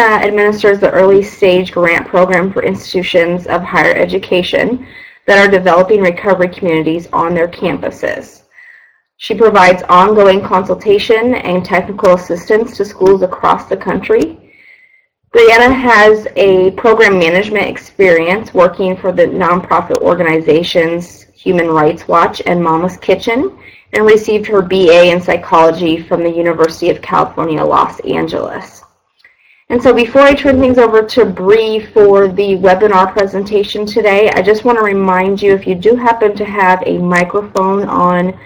uh, administers the early stage grant program for institutions of higher education that are developing recovery communities on their campuses. She provides ongoing consultation and technical assistance to schools across the country. Breanna has a program management experience working for the nonprofit organizations Human Rights Watch and Mama's Kitchen and received her BA in psychology from the University of California, Los Angeles. And so before I turn things over to Bree for the webinar presentation today, I just want to remind you if you do happen to have a microphone on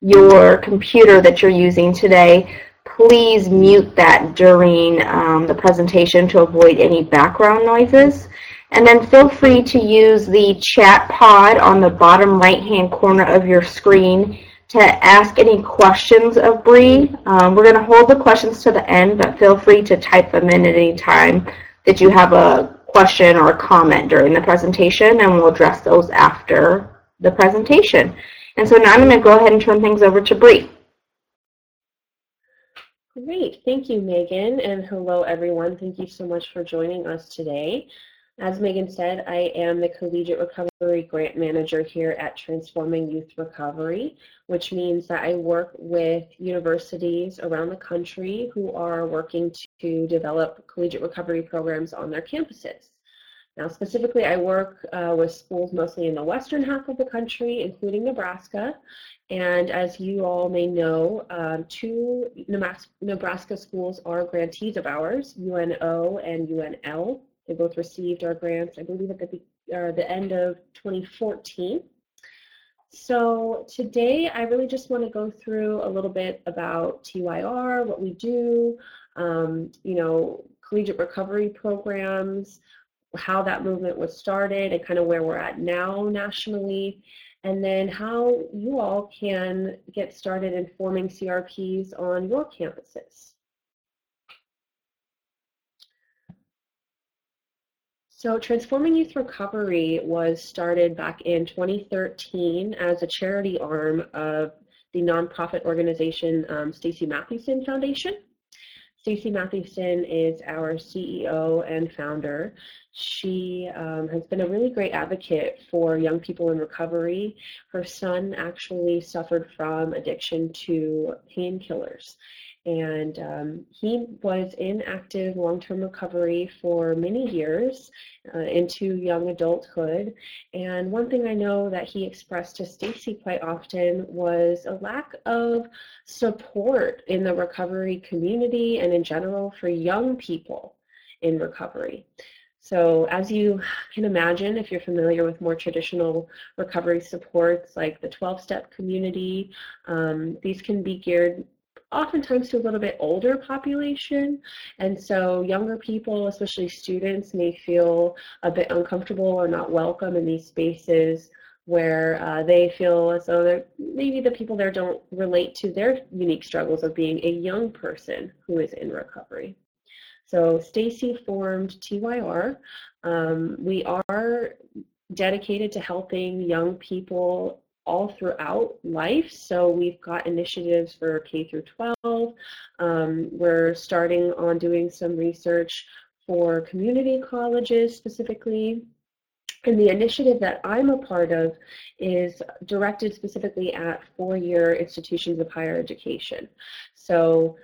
your computer that you're using today, please mute that during um, the presentation to avoid any background noises. And then feel free to use the chat pod on the bottom right hand corner of your screen to ask any questions of Bree. Um, we're going to hold the questions to the end, but feel free to type them in at any time that you have a question or a comment during the presentation, and we'll address those after the presentation. And so now I'm going to go ahead and turn things over to Bree. Great, thank you, Megan, and hello, everyone. Thank you so much for joining us today. As Megan said, I am the Collegiate Recovery Grant Manager here at Transforming Youth Recovery, which means that I work with universities around the country who are working to develop collegiate recovery programs on their campuses. Now, specifically, I work uh, with schools mostly in the western half of the country, including Nebraska. And as you all may know, um, two Nebraska schools are grantees of ours, UNO and UNL. They both received our grants, I believe, at the, uh, the end of 2014. So today, I really just want to go through a little bit about TYR, what we do, um, you know, collegiate recovery programs, how that movement was started and kind of where we're at now nationally, and then how you all can get started in forming CRPs on your campuses. So Transforming Youth Recovery was started back in 2013 as a charity arm of the nonprofit organization um, Stacie Mathewson Foundation. Stacie Mathewson is our CEO and founder. She um, has been a really great advocate for young people in recovery. Her son actually suffered from addiction to painkillers. And um, he was in active long-term recovery for many years uh, into young adulthood. And one thing I know that he expressed to Stacie quite often was a lack of support in the recovery community and in general for young people in recovery. So as you can imagine, if you're familiar with more traditional recovery supports like the 12-step community, um, these can be geared oftentimes to a little bit older population. And so younger people, especially students, may feel a bit uncomfortable or not welcome in these spaces where uh, they feel as though maybe the people there don't relate to their unique struggles of being a young person who is in recovery. So Stacie formed TYR. Um, we are dedicated to helping young people all throughout life. So we've got initiatives for K through 12. Um, we're starting on doing some research for community colleges specifically. And the initiative that I'm a part of is directed specifically at four-year institutions of higher education. So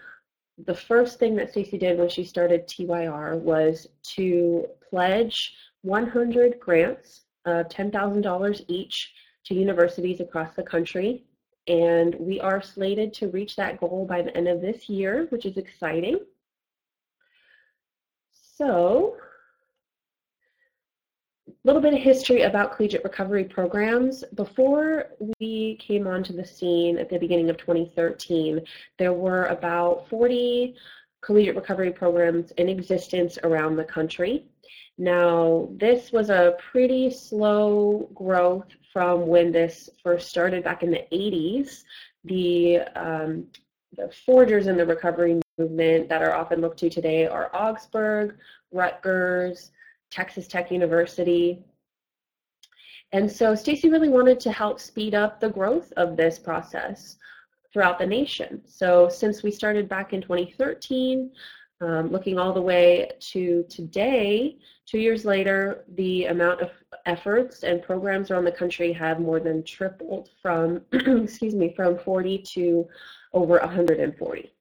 the first thing that Stacie did when she started TYR was to pledge 100 grants of $10,000 each to universities across the country. And we are slated to reach that goal by the end of this year, which is exciting. So, a little bit of history about collegiate recovery programs. Before we came onto the scene at the beginning of 2013, there were about 40 collegiate recovery programs in existence around the country. Now, this was a pretty slow growth from when this first started back in the 80s. The, um, the forgers in the recovery movement that are often looked to today are Augsburg, Rutgers, Texas Tech University. And so Stacie really wanted to help speed up the growth of this process throughout the nation. So since we started back in 2013, Um, looking all the way to today, two years later, the amount of efforts and programs around the country have more than tripled from, excuse me, from 40 to over 140.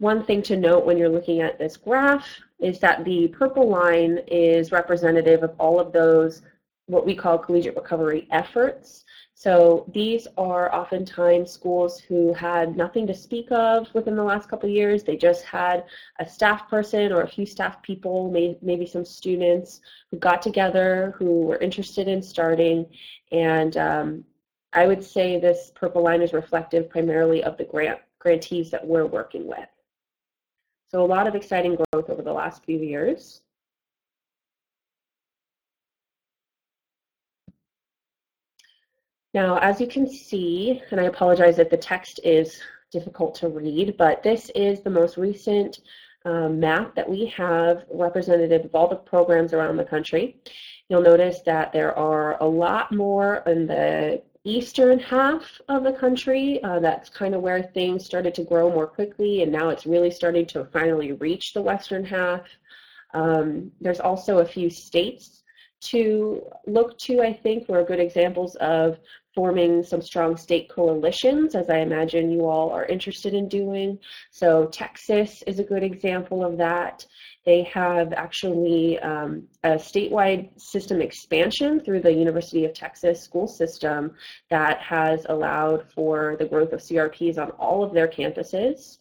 One thing to note when you're looking at this graph is that the purple line is representative of all of those what we call collegiate recovery efforts. So these are oftentimes schools who had nothing to speak of within the last couple years. They just had a staff person or a few staff people, maybe some students who got together who were interested in starting. And um, I would say this purple line is reflective primarily of the grant grantees that we're working with. So a lot of exciting growth over the last few years. Now, as you can see, and I apologize that the text is difficult to read, but this is the most recent um, map that we have representative of all the programs around the country. You'll notice that there are a lot more in the eastern half of the country. Uh, that's kind of where things started to grow more quickly, and now it's really starting to finally reach the western half. Um, there's also a few states to look to, I think, were good examples of forming some strong state coalitions, as I imagine you all are interested in doing. So Texas is a good example of that. They have actually um, a statewide system expansion through the University of Texas school system that has allowed for the growth of CRPs on all of their campuses.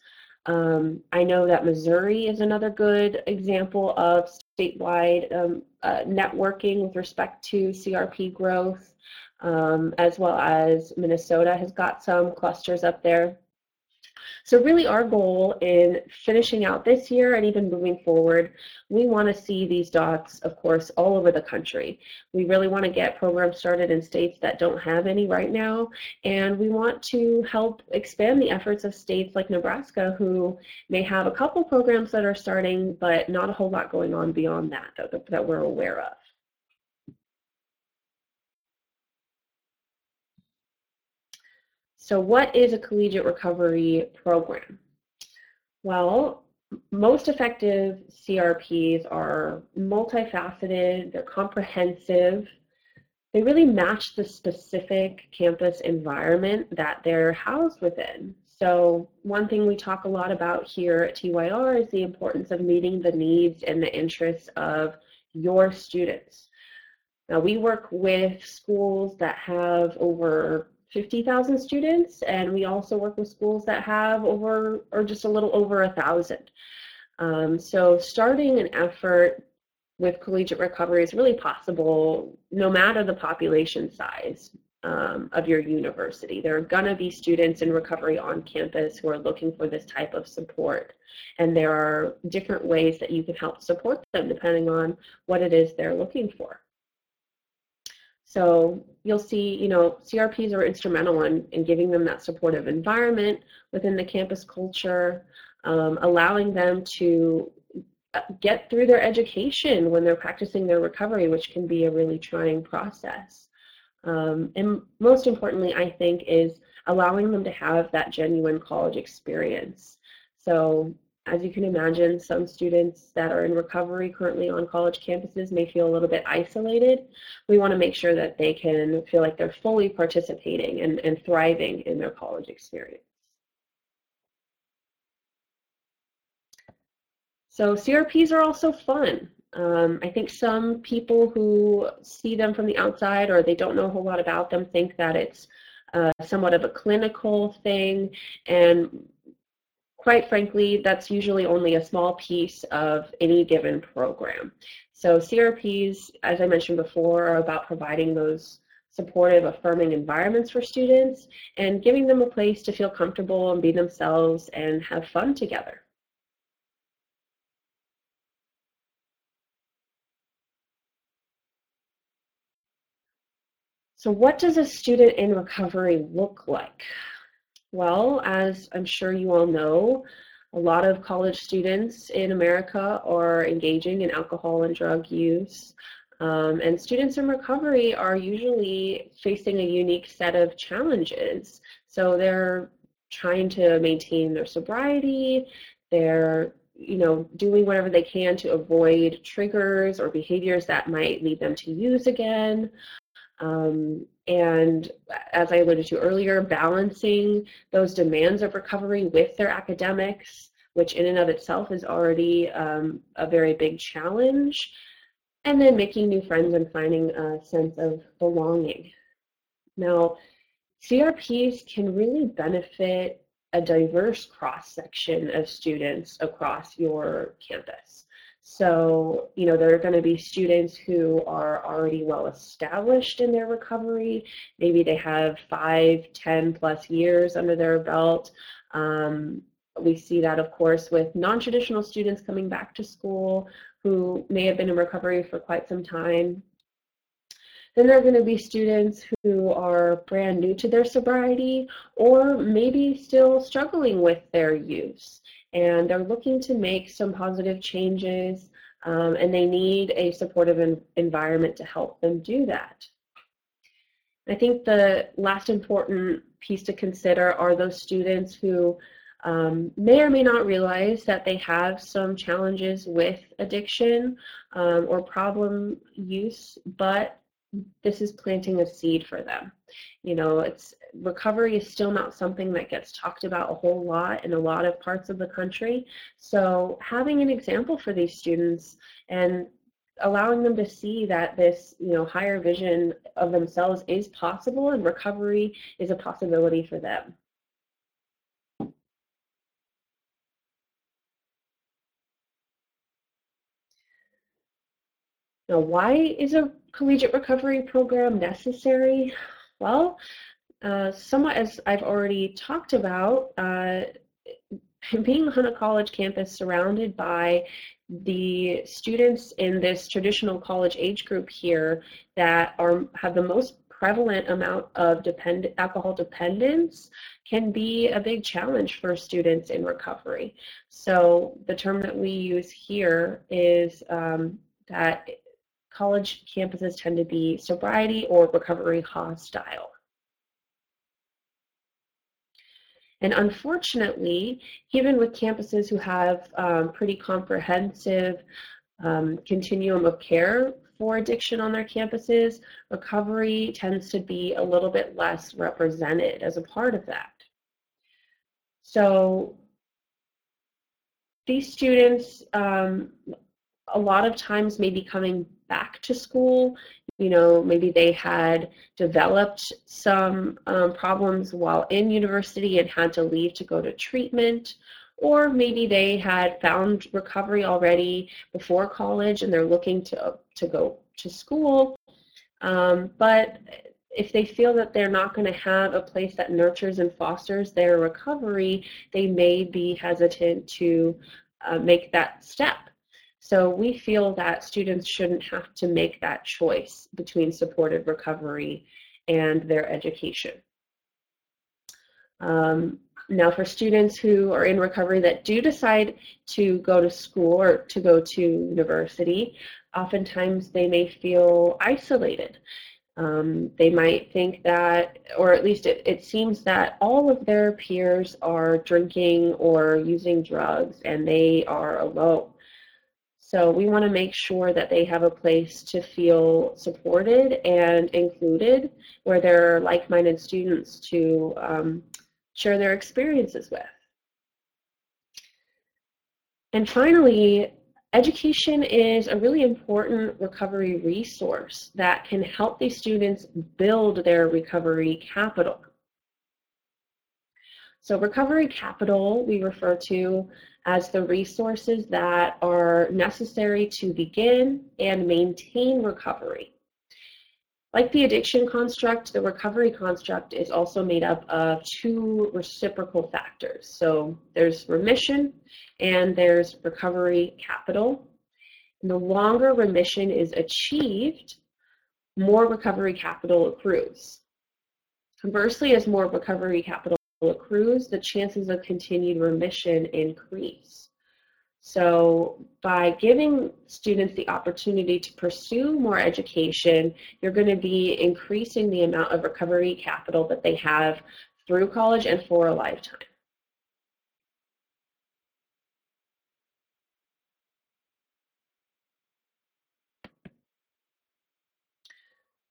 Um, I know that Missouri is another good example of statewide um, uh, networking with respect to CRP growth, um, as well as Minnesota has got some clusters up there. So really our goal in finishing out this year and even moving forward, we want to see these dots, of course, all over the country. We really want to get programs started in states that don't have any right now, and we want to help expand the efforts of states like Nebraska who may have a couple programs that are starting, but not a whole lot going on beyond that that, that we're aware of. So what is a collegiate recovery program? Well, most effective CRPs are multifaceted, they're comprehensive, they really match the specific campus environment that they're housed within. So one thing we talk a lot about here at TYR is the importance of meeting the needs and the interests of your students. Now we work with schools that have over 50,000 students, and we also work with schools that have over or just a little over a thousand. Um, so starting an effort with collegiate recovery is really possible no matter the population size um, of your university. There are going to be students in recovery on campus who are looking for this type of support. And there are different ways that you can help support them depending on what it is they're looking for. So you'll see, you know, CRPs are instrumental in, in giving them that supportive environment within the campus culture, um, allowing them to uh, get through their education when they're practicing their recovery, which can be a really trying process. Um, and most importantly, I think, is allowing them to have that genuine college experience. So as you can imagine, some students that are in recovery currently on college campuses may feel a little bit isolated. We want to make sure that they can feel like they're fully participating and, and thriving in their college experience. So CRPs are also fun. Um, I think some people who see them from the outside or they don't know a whole lot about them think that it's uh, somewhat of a clinical thing and quite frankly, that's usually only a small piece of any given program. So CRPs, as I mentioned before, are about providing those supportive, affirming environments for students and giving them a place to feel comfortable and be themselves and have fun together. So what does a student in recovery look like? Well, as I'm sure you all know, a lot of college students in America are engaging in alcohol and drug use. Um, and students in recovery are usually facing a unique set of challenges. So they're trying to maintain their sobriety, they're you know, doing whatever they can to avoid triggers or behaviors that might lead them to use again. Um, and as I alluded to earlier, balancing those demands of recovery with their academics, which in and of itself is already um, a very big challenge, and then making new friends and finding a sense of belonging. Now, CRPs can really benefit a diverse cross section of students across your campus. So, you know, there are going to be students who are already well established in their recovery. Maybe they have five, ten plus years under their belt. Um, we see that, of course, with non-traditional students coming back to school who may have been in recovery for quite some time. Then there are going to be students who are brand new to their sobriety or maybe still struggling with their use and they're looking to make some positive changes um, and they need a supportive environment to help them do that. I think the last important piece to consider are those students who um, may or may not realize that they have some challenges with addiction um, or problem use, but this is planting a seed for them. You know, it's recovery is still not something that gets talked about a whole lot in a lot of parts of the country. So having an example for these students and allowing them to see that this, you know, higher vision of themselves is possible and recovery is a possibility for them. Now, why is a collegiate recovery program necessary? Well, uh, somewhat as I've already talked about, uh, being on a college campus surrounded by the students in this traditional college age group here that are have the most prevalent amount of depend, alcohol dependence can be a big challenge for students in recovery. So the term that we use here is um, that college campuses tend to be sobriety or recovery hostile. And unfortunately, even with campuses who have um, pretty comprehensive um, continuum of care for addiction on their campuses, recovery tends to be a little bit less represented as a part of that. So these students, um, a lot of times maybe coming back to school. You know, maybe they had developed some um, problems while in university and had to leave to go to treatment. Or maybe they had found recovery already before college and they're looking to, to go to school. Um, but if they feel that they're not going to have a place that nurtures and fosters their recovery, they may be hesitant to uh, make that step. So we feel that students shouldn't have to make that choice between supported recovery and their education. Um, now for students who are in recovery that do decide to go to school or to go to university, oftentimes they may feel isolated. Um, they might think that, or at least it, it seems that all of their peers are drinking or using drugs and they are alone. So we want to make sure that they have a place to feel supported and included where there are like-minded students to um, share their experiences with. And finally, education is a really important recovery resource that can help these students build their recovery capital. So recovery capital we refer to as the resources that are necessary to begin and maintain recovery. Like the addiction construct, the recovery construct is also made up of two reciprocal factors. So there's remission and there's recovery capital. And the longer remission is achieved, more recovery capital accrues. Conversely, as more recovery capital accrues, the chances of continued remission increase. So by giving students the opportunity to pursue more education, you're going to be increasing the amount of recovery capital that they have through college and for a lifetime.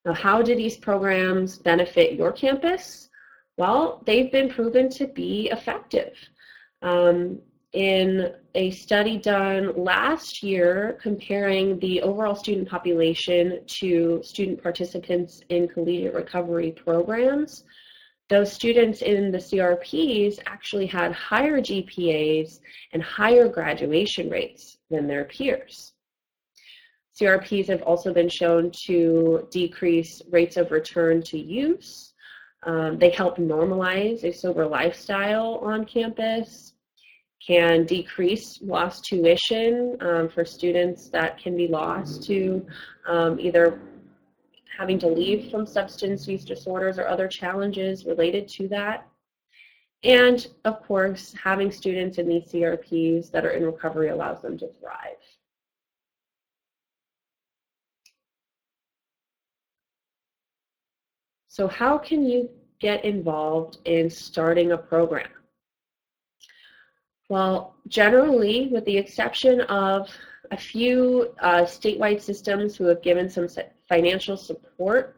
Now, how do these programs benefit your campus? Well, they've been proven to be effective. Um, in a study done last year comparing the overall student population to student participants in collegiate recovery programs, those students in the CRPs actually had higher GPAs and higher graduation rates than their peers. CRPs have also been shown to decrease rates of return to use. Um, they help normalize a sober lifestyle on campus can decrease lost tuition um, for students that can be lost to um, either having to leave from substance use disorders or other challenges related to that. And of course, having students in these CRPs that are in recovery allows them to thrive. So how can you get involved in starting a program? Well, generally, with the exception of a few uh, statewide systems who have given some financial support,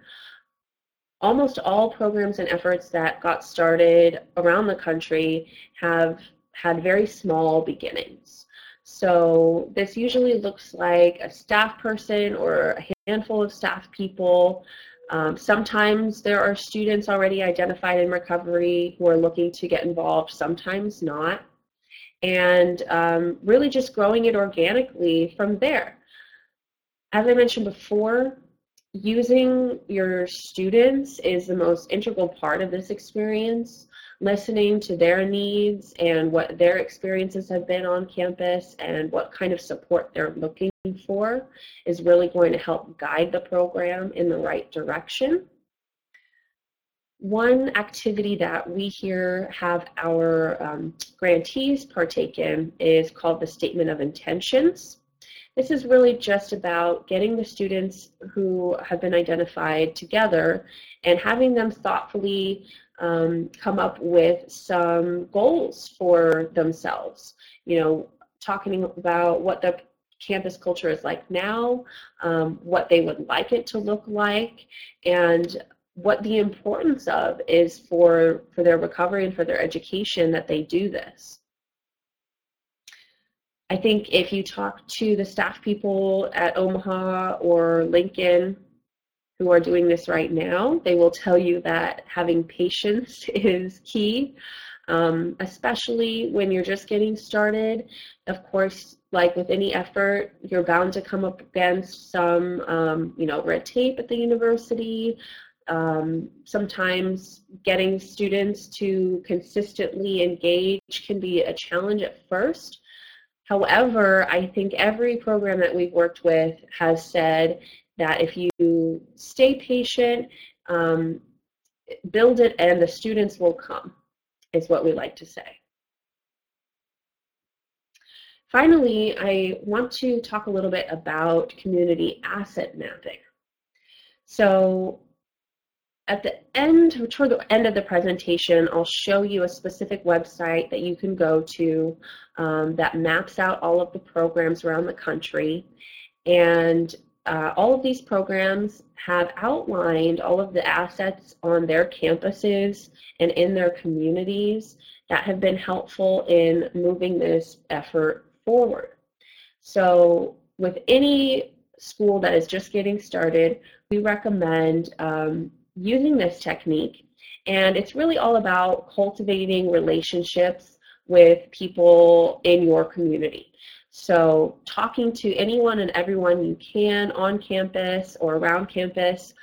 almost all programs and efforts that got started around the country have had very small beginnings. So this usually looks like a staff person or a handful of staff people. Um, sometimes there are students already identified in recovery who are looking to get involved, sometimes not and um, really just growing it organically from there. As I mentioned before, using your students is the most integral part of this experience. Listening to their needs and what their experiences have been on campus and what kind of support they're looking for is really going to help guide the program in the right direction. One activity that we here have our um, grantees partake in is called the Statement of Intentions. This is really just about getting the students who have been identified together and having them thoughtfully um, come up with some goals for themselves. You know, talking about what the campus culture is like now, um, what they would like it to look like, and what the importance of is for, for their recovery and for their education that they do this. I think if you talk to the staff people at Omaha or Lincoln who are doing this right now, they will tell you that having patience is key, um, especially when you're just getting started. Of course, like with any effort, you're bound to come up against some, um, you know, red tape at the university, um, sometimes getting students to consistently engage can be a challenge at first. However, I think every program that we've worked with has said that if you stay patient, um, build it, and the students will come, is what we like to say. Finally, I want to talk a little bit about community asset mapping. So at the end, toward the end of the presentation, I'll show you a specific website that you can go to um, that maps out all of the programs around the country. And uh, all of these programs have outlined all of the assets on their campuses and in their communities that have been helpful in moving this effort forward. So with any school that is just getting started, we recommend um, using this technique. And it's really all about cultivating relationships with people in your community. So talking to anyone and everyone you can on campus or around campus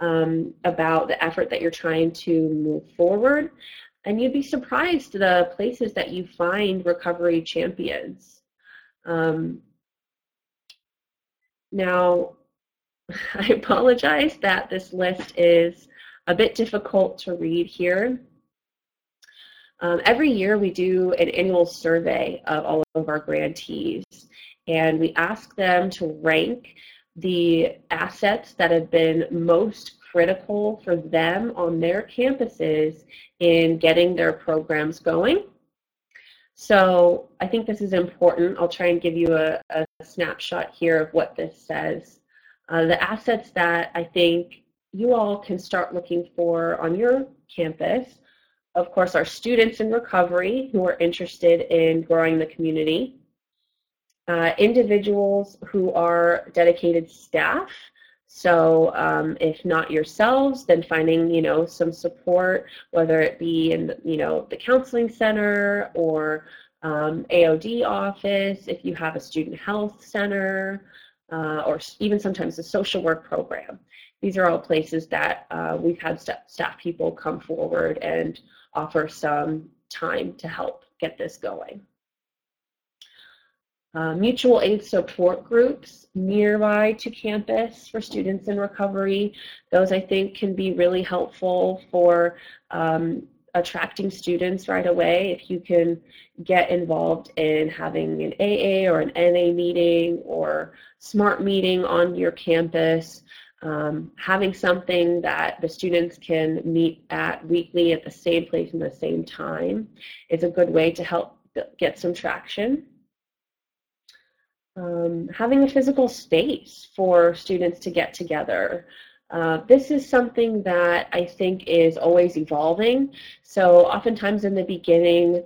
um, about the effort that you're trying to move forward. And you'd be surprised the places that you find recovery champions. Um, now, I apologize that this list is a bit difficult to read here. Um, every year we do an annual survey of all of our grantees and we ask them to rank the assets that have been most critical for them on their campuses in getting their programs going. So I think this is important. I'll try and give you a, a snapshot here of what this says. Uh, the assets that I think you all can start looking for on your campus, of course, are students in recovery who are interested in growing the community, uh, individuals who are dedicated staff. So um, if not yourselves, then finding, you know, some support, whether it be in, you know, the counseling center or um, AOD office, if you have a student health center, uh, or even sometimes a social work program. These are all places that uh, we've had st staff people come forward and offer some time to help get this going. Uh, mutual aid support groups nearby to campus for students in recovery. Those I think can be really helpful for um, attracting students right away. If you can get involved in having an AA or an NA meeting or SMART meeting on your campus, um, having something that the students can meet at weekly at the same place and the same time is a good way to help get some traction. Um, having a physical space for students to get together. Uh, this is something that I think is always evolving. So oftentimes in the beginning,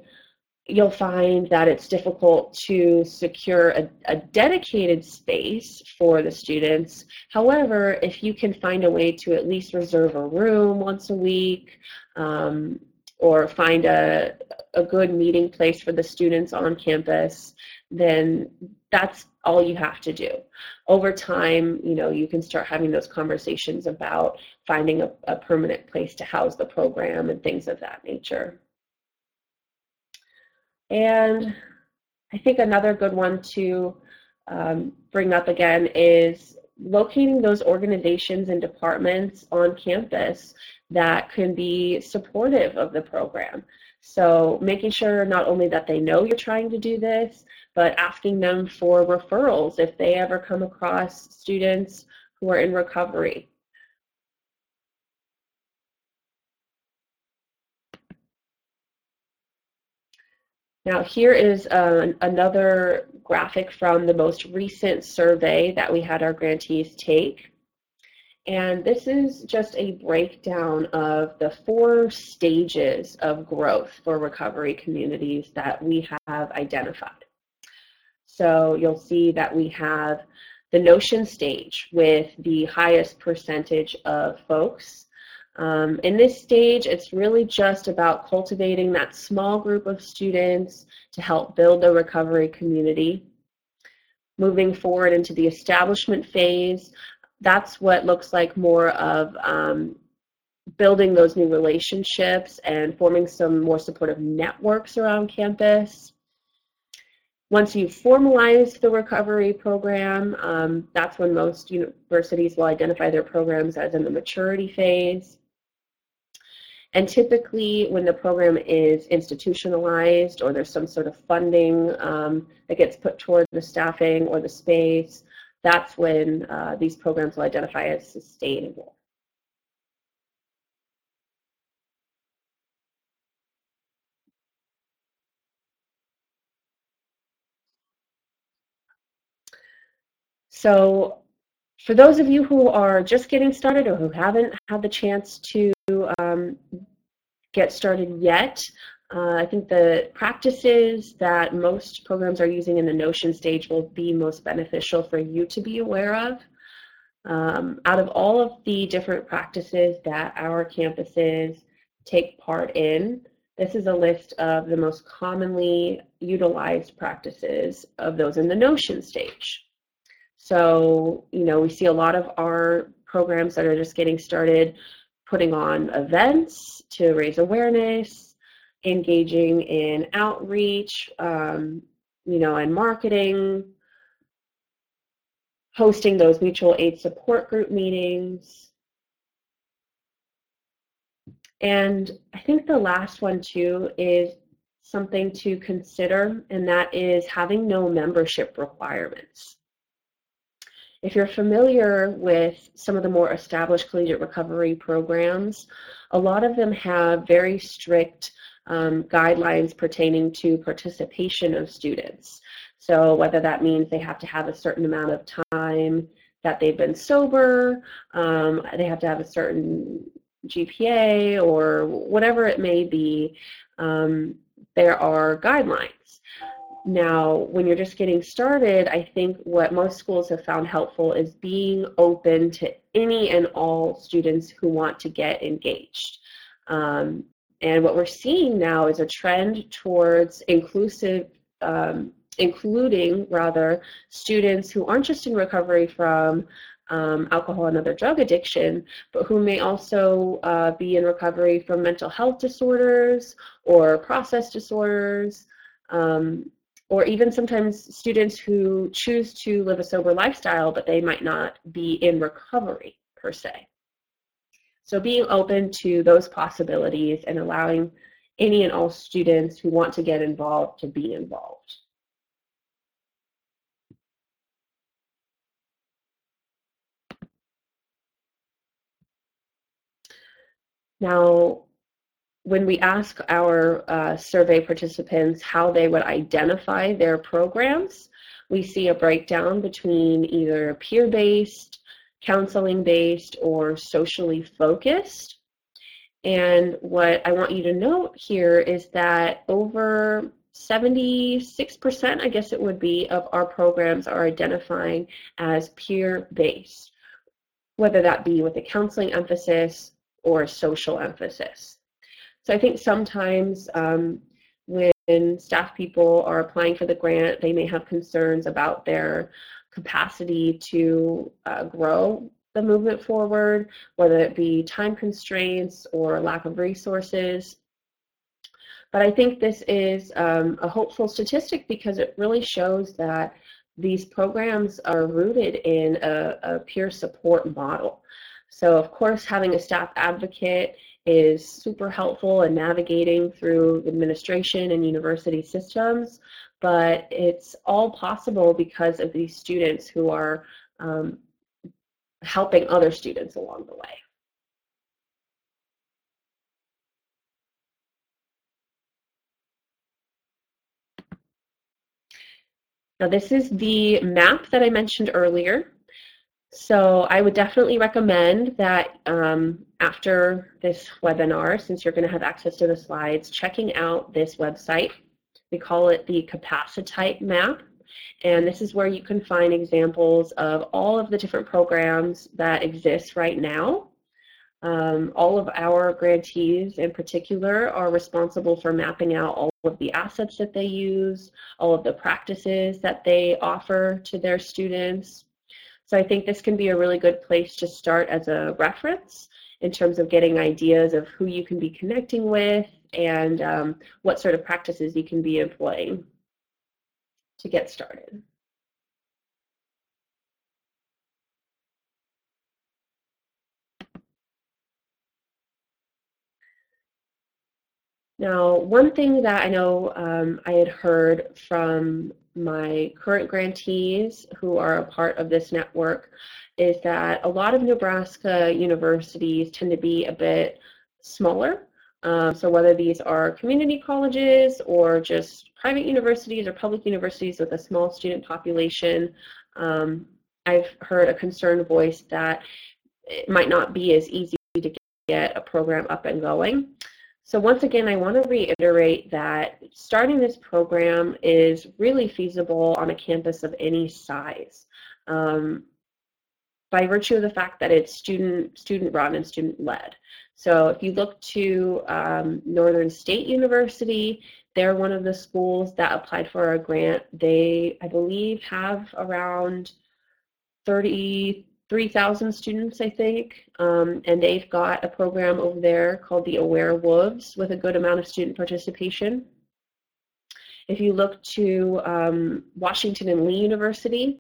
you'll find that it's difficult to secure a, a, dedicated space for the students. However, if you can find a way to at least reserve a room once a week um, or find a, a good meeting place for the students on campus, then that's all you have to do. Over time, you know, you can start having those conversations about finding a, a permanent place to house the program and things of that nature. And I think another good one to um, bring up again is locating those organizations and departments on campus that can be supportive of the program. So making sure not only that they know you're trying to do this, but asking them for referrals if they ever come across students who are in recovery. Now here is uh, another graphic from the most recent survey that we had our grantees take. And this is just a breakdown of the four stages of growth for recovery communities that we have identified. So you'll see that we have the notion stage with the highest percentage of folks um, in this stage, it's really just about cultivating that small group of students to help build the recovery community. Moving forward into the establishment phase, that's what looks like more of um, building those new relationships and forming some more supportive networks around campus. Once you've formalized the recovery program, um, that's when most universities will identify their programs as in the maturity phase. And typically, when the program is institutionalized or there's some sort of funding um, that gets put toward the staffing or the space, that's when uh, these programs will identify as sustainable. So for those of you who are just getting started or who haven't had the chance to um, get started yet, uh, I think the practices that most programs are using in the Notion stage will be most beneficial for you to be aware of. Um, out of all of the different practices that our campuses take part in, this is a list of the most commonly utilized practices of those in the Notion stage. So, you know, we see a lot of our programs that are just getting started putting on events to raise awareness, engaging in outreach, um, you know, and marketing, hosting those mutual aid support group meetings. And I think the last one too is something to consider, and that is having no membership requirements. If you're familiar with some of the more established collegiate recovery programs, a lot of them have very strict um, guidelines pertaining to participation of students. So whether that means they have to have a certain amount of time that they've been sober, um, they have to have a certain GPA or whatever it may be. Um, there are guidelines. Now, when you're just getting started, I think what most schools have found helpful is being open to any and all students who want to get engaged. Um, and what we're seeing now is a trend towards inclusive, um, including rather students who aren't just in recovery from um, alcohol and other drug addiction, but who may also uh, be in recovery from mental health disorders or process disorders, um, or even sometimes students who choose to live a sober lifestyle, but they might not be in recovery per se. So being open to those possibilities and allowing any and all students who want to get involved to be involved. Now, when we ask our uh, survey participants how they would identify their programs, we see a breakdown between either peer-based, counseling-based, or socially focused. And what I want you to note here is that over 76%, I guess it would be, of our programs are identifying as peer-based, whether that be with a counseling emphasis or a social emphasis. So I think sometimes um, when staff people are applying for the grant, they may have concerns about their capacity to uh, grow the movement forward, whether it be time constraints or lack of resources. But I think this is um, a hopeful statistic because it really shows that these programs are rooted in a, a peer support model. So of course, having a staff advocate is super helpful in navigating through administration and university systems, but it's all possible because of these students who are um, helping other students along the way. Now this is the map that I mentioned earlier. So I would definitely recommend that um, after this webinar, since you're going to have access to the slides, checking out this website. We call it the Capacitite map. And this is where you can find examples of all of the different programs that exist right now. Um, all of our grantees in particular are responsible for mapping out all of the assets that they use, all of the practices that they offer to their students, so I think this can be a really good place to start as a reference in terms of getting ideas of who you can be connecting with and um, what sort of practices you can be employing to get started. Now, one thing that I know um, I had heard from my current grantees who are a part of this network is that a lot of Nebraska universities tend to be a bit smaller. Um, so whether these are community colleges or just private universities or public universities with a small student population, um, I've heard a concerned voice that it might not be as easy to get a program up and going. So once again, I want to reiterate that starting this program is really feasible on a campus of any size. Um, by virtue of the fact that it's student student run and student led. So if you look to um, Northern State University, they're one of the schools that applied for a grant. They, I believe, have around 30, 3,000 students, I think, um, and they've got a program over there called the Aware Wolves with a good amount of student participation. If you look to um, Washington and Lee University,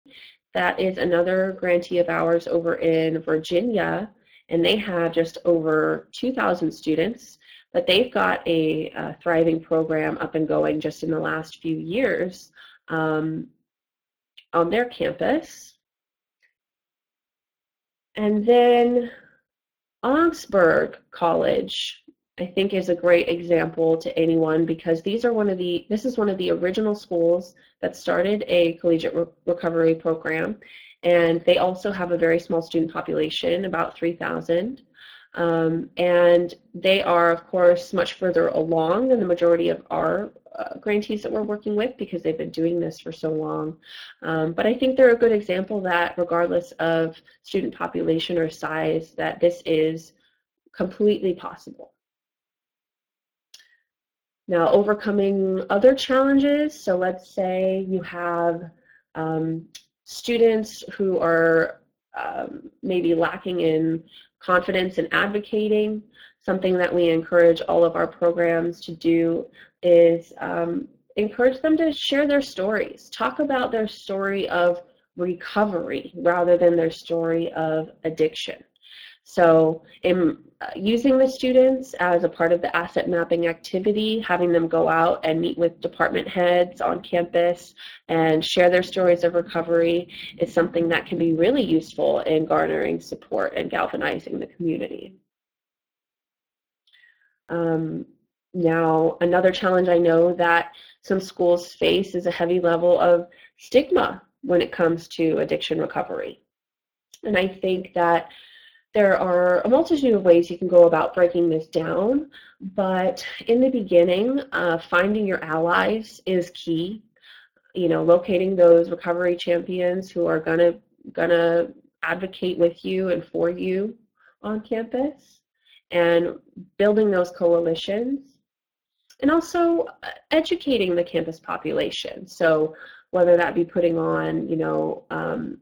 that is another grantee of ours over in Virginia, and they have just over 2,000 students, but they've got a, a, thriving program up and going just in the last few years um, on their campus. And then Augsburg College, I think is a great example to anyone because these are one of the, this is one of the original schools that started a collegiate re recovery program. And they also have a very small student population, about 3,000. Um, and they are, of course, much further along than the majority of our uh, grantees that we're working with because they've been doing this for so long. Um, but I think they're a good example that regardless of student population or size, that this is completely possible. Now, overcoming other challenges, so let's say you have um, students who are um, maybe lacking in confidence in advocating. Something that we encourage all of our programs to do is um, encourage them to share their stories, talk about their story of recovery rather than their story of addiction. So in uh, using the students as a part of the asset mapping activity, having them go out and meet with department heads on campus and share their stories of recovery is something that can be really useful in garnering support and galvanizing the community. Um, now, another challenge I know that some schools face is a heavy level of stigma when it comes to addiction recovery. And I think that there are a multitude of ways you can go about breaking this down, but in the beginning, uh, finding your allies is key. You know, locating those recovery champions who are gonna gonna advocate with you and for you on campus, and building those coalitions, and also uh, educating the campus population. So whether that be putting on, you know, um,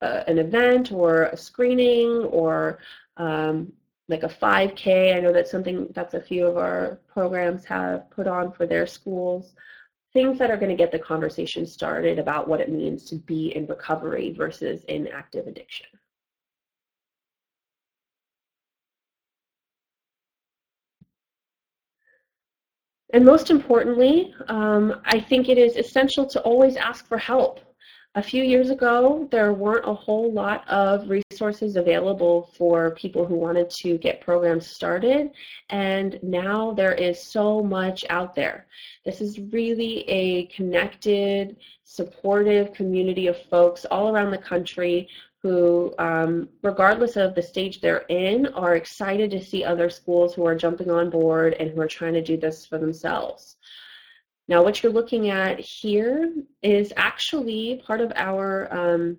an event or a screening or um, like a 5K. I know that's something that's a few of our programs have put on for their schools. Things that are going to get the conversation started about what it means to be in recovery versus in active addiction. And most importantly, um, I think it is essential to always ask for help. A few years ago, there weren't a whole lot of resources available for people who wanted to get programs started, and now there is so much out there. This is really a connected, supportive community of folks all around the country who, um, regardless of the stage they're in, are excited to see other schools who are jumping on board and who are trying to do this for themselves. Now what you're looking at here is actually part of our um,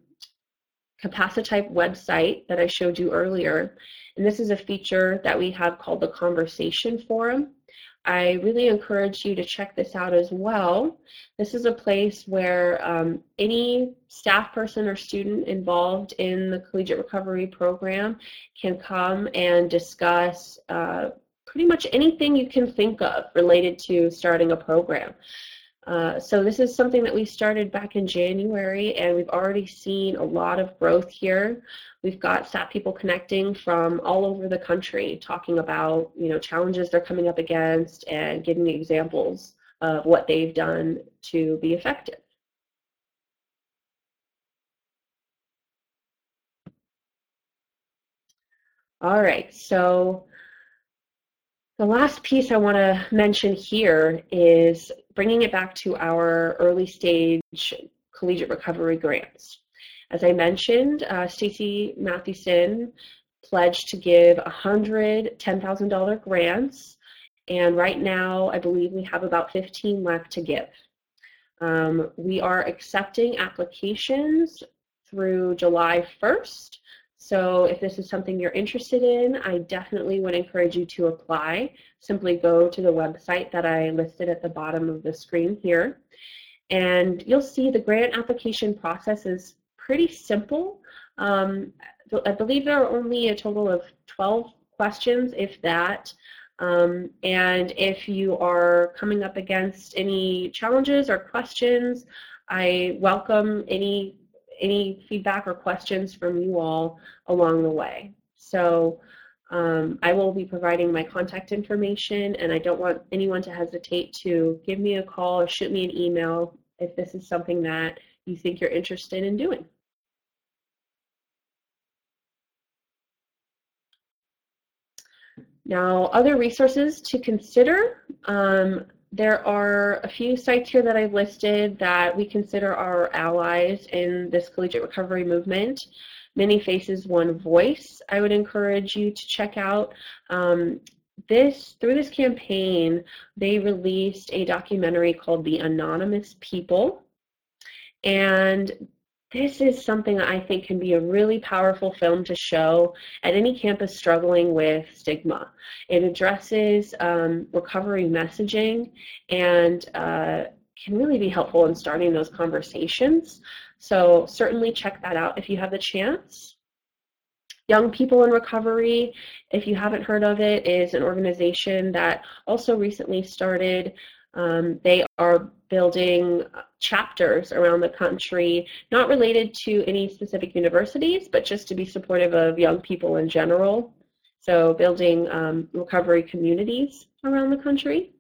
Capacitate website that I showed you earlier. And this is a feature that we have called the Conversation Forum. I really encourage you to check this out as well. This is a place where um, any staff person or student involved in the Collegiate Recovery Program can come and discuss uh, pretty much anything you can think of related to starting a program. Uh, so this is something that we started back in January and we've already seen a lot of growth here. We've got staff people connecting from all over the country talking about you know challenges they're coming up against and giving examples of what they've done to be effective. All right, so the last piece I want to mention here is bringing it back to our early stage collegiate recovery grants. As I mentioned, uh, Stacie Mathewson pledged to give 100 $10,000 grants, and right now I believe we have about 15 left to give. Um, we are accepting applications through July 1st, so if this is something you're interested in, I definitely would encourage you to apply. Simply go to the website that I listed at the bottom of the screen here. And you'll see the grant application process is pretty simple. Um, I believe there are only a total of 12 questions, if that. Um, and if you are coming up against any challenges or questions, I welcome any any feedback or questions from you all along the way. So um, I will be providing my contact information and I don't want anyone to hesitate to give me a call or shoot me an email if this is something that you think you're interested in doing. Now, other resources to consider. Um, there are a few sites here that I've listed that we consider our allies in this collegiate recovery movement. Many Faces, One Voice, I would encourage you to check out. Um, this through this campaign, they released a documentary called The Anonymous People. And this is something I think can be a really powerful film to show at any campus struggling with stigma. It addresses um, recovery messaging and uh, can really be helpful in starting those conversations. So certainly check that out if you have the chance. Young People in Recovery, if you haven't heard of it, is an organization that also recently started. Um, they are building chapters around the country, not related to any specific universities, but just to be supportive of young people in general. So building um, recovery communities around the country.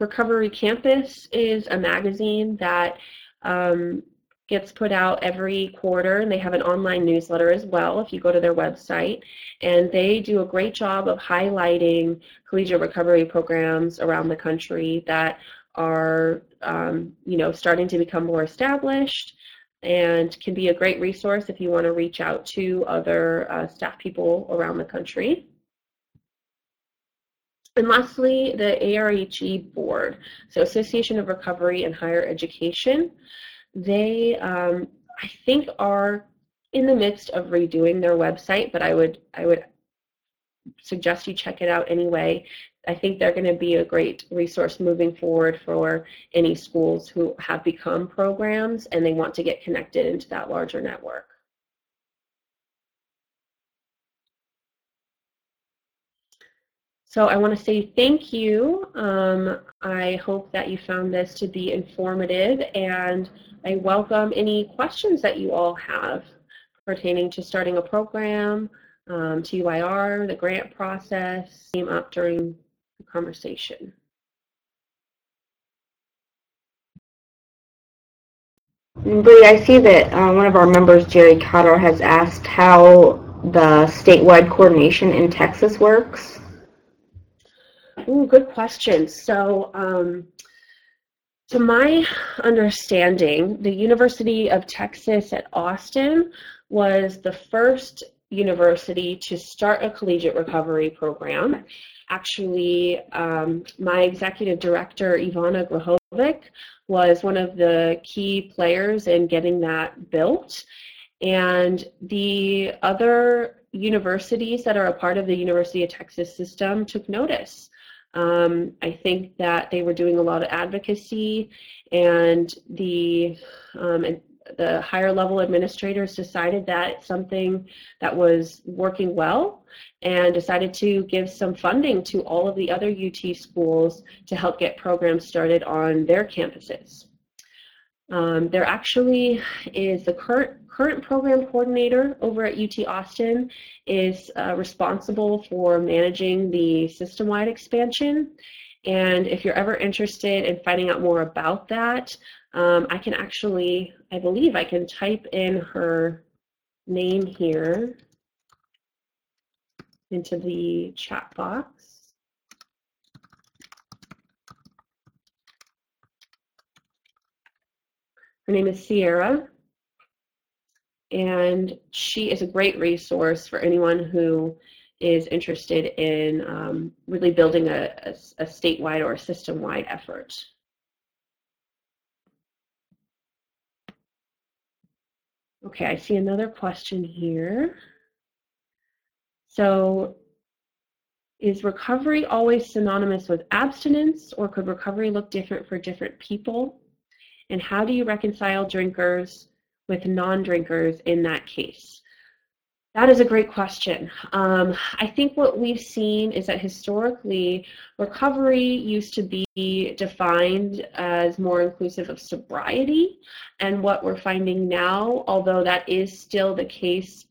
Recovery Campus is a magazine that um, gets put out every quarter, and they have an online newsletter as well if you go to their website. And they do a great job of highlighting collegiate recovery programs around the country that are, um, you know, starting to become more established and can be a great resource if you want to reach out to other uh, staff people around the country. And lastly, the ARHE board, so Association of Recovery and Higher Education. They, um, I think, are in the midst of redoing their website, but I would I would suggest you check it out anyway. I think they're going to be a great resource moving forward for any schools who have become programs and they want to get connected into that larger network. So I want to say thank you. Um, I hope that you found this to be informative and I welcome any questions that you all have pertaining to starting a program, um, UIR, the grant process, came up during the conversation. Bree, I see that uh, one of our members, Jerry Cotter, has asked how the statewide coordination in Texas works. Ooh, good question. So, um, to my understanding, the University of Texas at Austin was the first university to start a collegiate recovery program. Actually, um, my executive director, Ivana Grahovac, was one of the key players in getting that built. And the other universities that are a part of the University of Texas system took notice. Um, I think that they were doing a lot of advocacy, and the um, and the higher level administrators decided that something that was working well and decided to give some funding to all of the other UT schools to help get programs started on their campuses. Um, there actually is the current current program coordinator over at UT Austin is uh, responsible for managing the system-wide expansion. And if you're ever interested in finding out more about that, um, I can actually, I believe I can type in her name here into the chat box. Her name is Sierra, and she is a great resource for anyone who is interested in um, really building a, a, a statewide or a system-wide effort. Okay, I see another question here. So is recovery always synonymous with abstinence or could recovery look different for different people? And how do you reconcile drinkers with non-drinkers in that case? That is a great question. Um, I think what we've seen is that historically, recovery used to be defined as more inclusive of sobriety. And what we're finding now, although that is still the case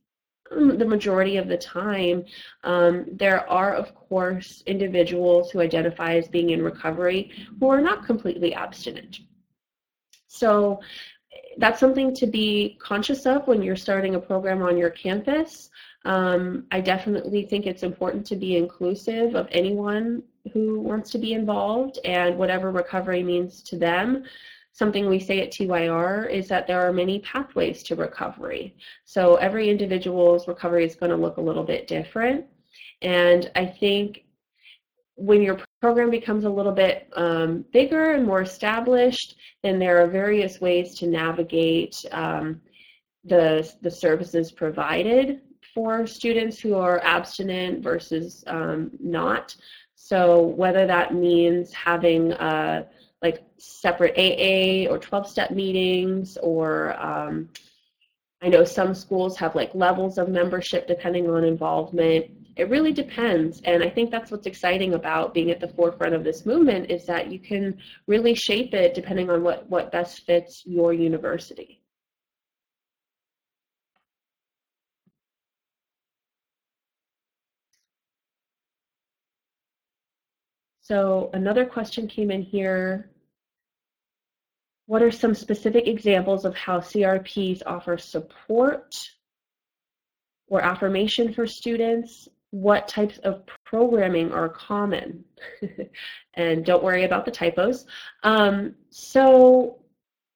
um, the majority of the time, um, there are, of course, individuals who identify as being in recovery who are not completely abstinent. So that's something to be conscious of when you're starting a program on your campus. Um, I definitely think it's important to be inclusive of anyone who wants to be involved and whatever recovery means to them. Something we say at TYR is that there are many pathways to recovery. So every individual's recovery is going to look a little bit different. And I think when your program becomes a little bit um, bigger and more established, then there are various ways to navigate um, the, the services provided for students who are abstinent versus um, not. So whether that means having uh, like separate AA or 12-step meetings or um, I know some schools have like levels of membership depending on involvement. It really depends. And I think that's what's exciting about being at the forefront of this movement is that you can really shape it depending on what, what best fits your university. So another question came in here. What are some specific examples of how CRPs offer support or affirmation for students? What types of programming are common? and don't worry about the typos. Um, so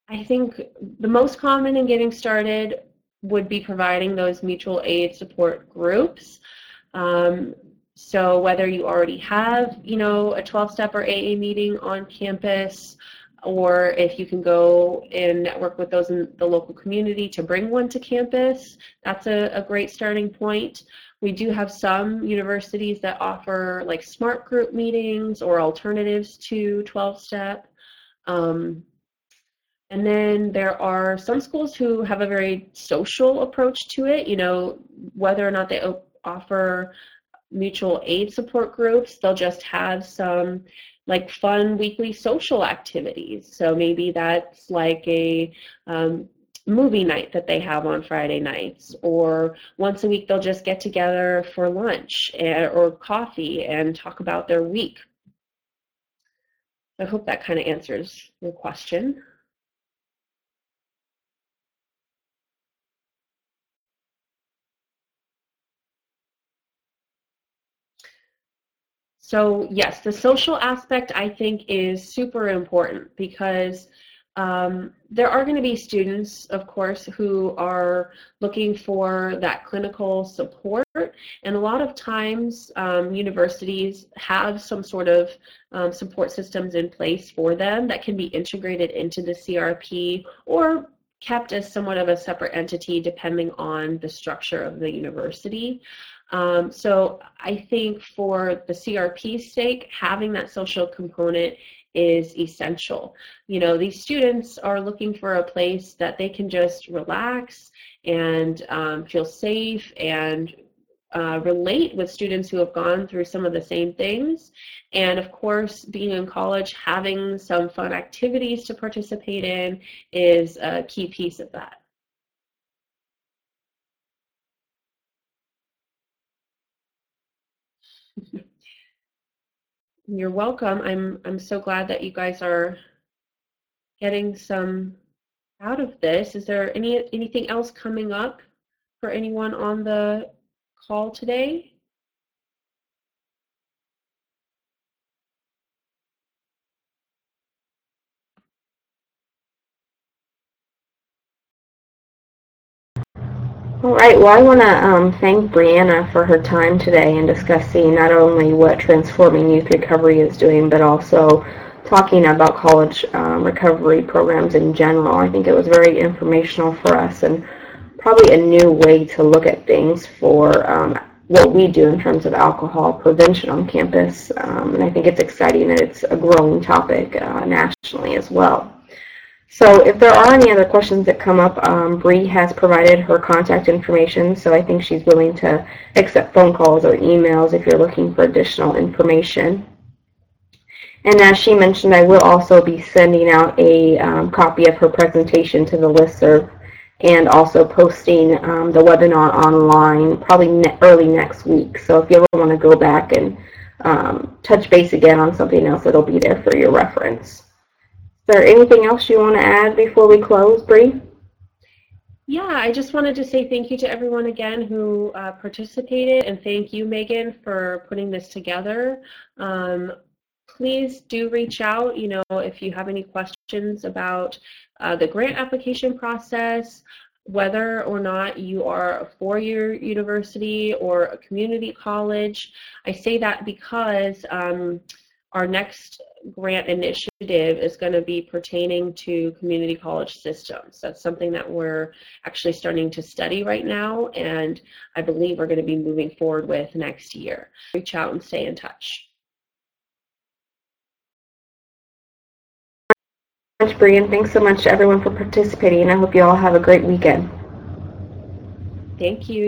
I think the most common in getting started would be providing those mutual aid support groups. Um, so whether you already have, you know, a 12-step or AA meeting on campus, or if you can go and network with those in the local community to bring one to campus, that's a, a great starting point. We do have some universities that offer like smart group meetings or alternatives to 12-step. Um, and then there are some schools who have a very social approach to it, you know, whether or not they offer mutual aid support groups. They'll just have some like fun weekly social activities. So maybe that's like a um, movie night that they have on Friday nights, or once a week they'll just get together for lunch and, or coffee and talk about their week. I hope that kind of answers your question. So yes, the social aspect I think is super important because um, there are going to be students, of course, who are looking for that clinical support. And a lot of times um, universities have some sort of um, support systems in place for them that can be integrated into the CRP or kept as somewhat of a separate entity depending on the structure of the university. Um, so I think for the CRP's sake, having that social component is essential. You know, these students are looking for a place that they can just relax and um, feel safe and uh, relate with students who have gone through some of the same things. And of course, being in college, having some fun activities to participate in is a key piece of that. You're welcome. I'm I'm so glad that you guys are getting some out of this. Is there any anything else coming up for anyone on the call today? All right, well, I want to um, thank Breanna for her time today in discussing not only what Transforming Youth Recovery is doing, but also talking about college um, recovery programs in general. I think it was very informational for us and probably a new way to look at things for um, what we do in terms of alcohol prevention on campus. Um, and I think it's exciting that it's a growing topic uh, nationally as well. So if there are any other questions that come up, um, Bree has provided her contact information, so I think she's willing to accept phone calls or emails if you're looking for additional information. And as she mentioned, I will also be sending out a um, copy of her presentation to the listserv and also posting um, the webinar online probably ne early next week. So if you ever want to go back and um, touch base again on something else, it'll be there for your reference. Is there anything else you want to add before we close, Bree? Yeah, I just wanted to say thank you to everyone again who uh, participated, and thank you, Megan, for putting this together. Um, please do reach out, you know, if you have any questions about uh, the grant application process, whether or not you are a four-year university or a community college. I say that because um, our next grant initiative is going to be pertaining to community college systems. That's something that we're actually starting to study right now, and I believe we're going to be moving forward with next year. Reach out and stay in touch. much, Bree, thanks so much to everyone for participating. I hope you all have a great weekend. Thank you.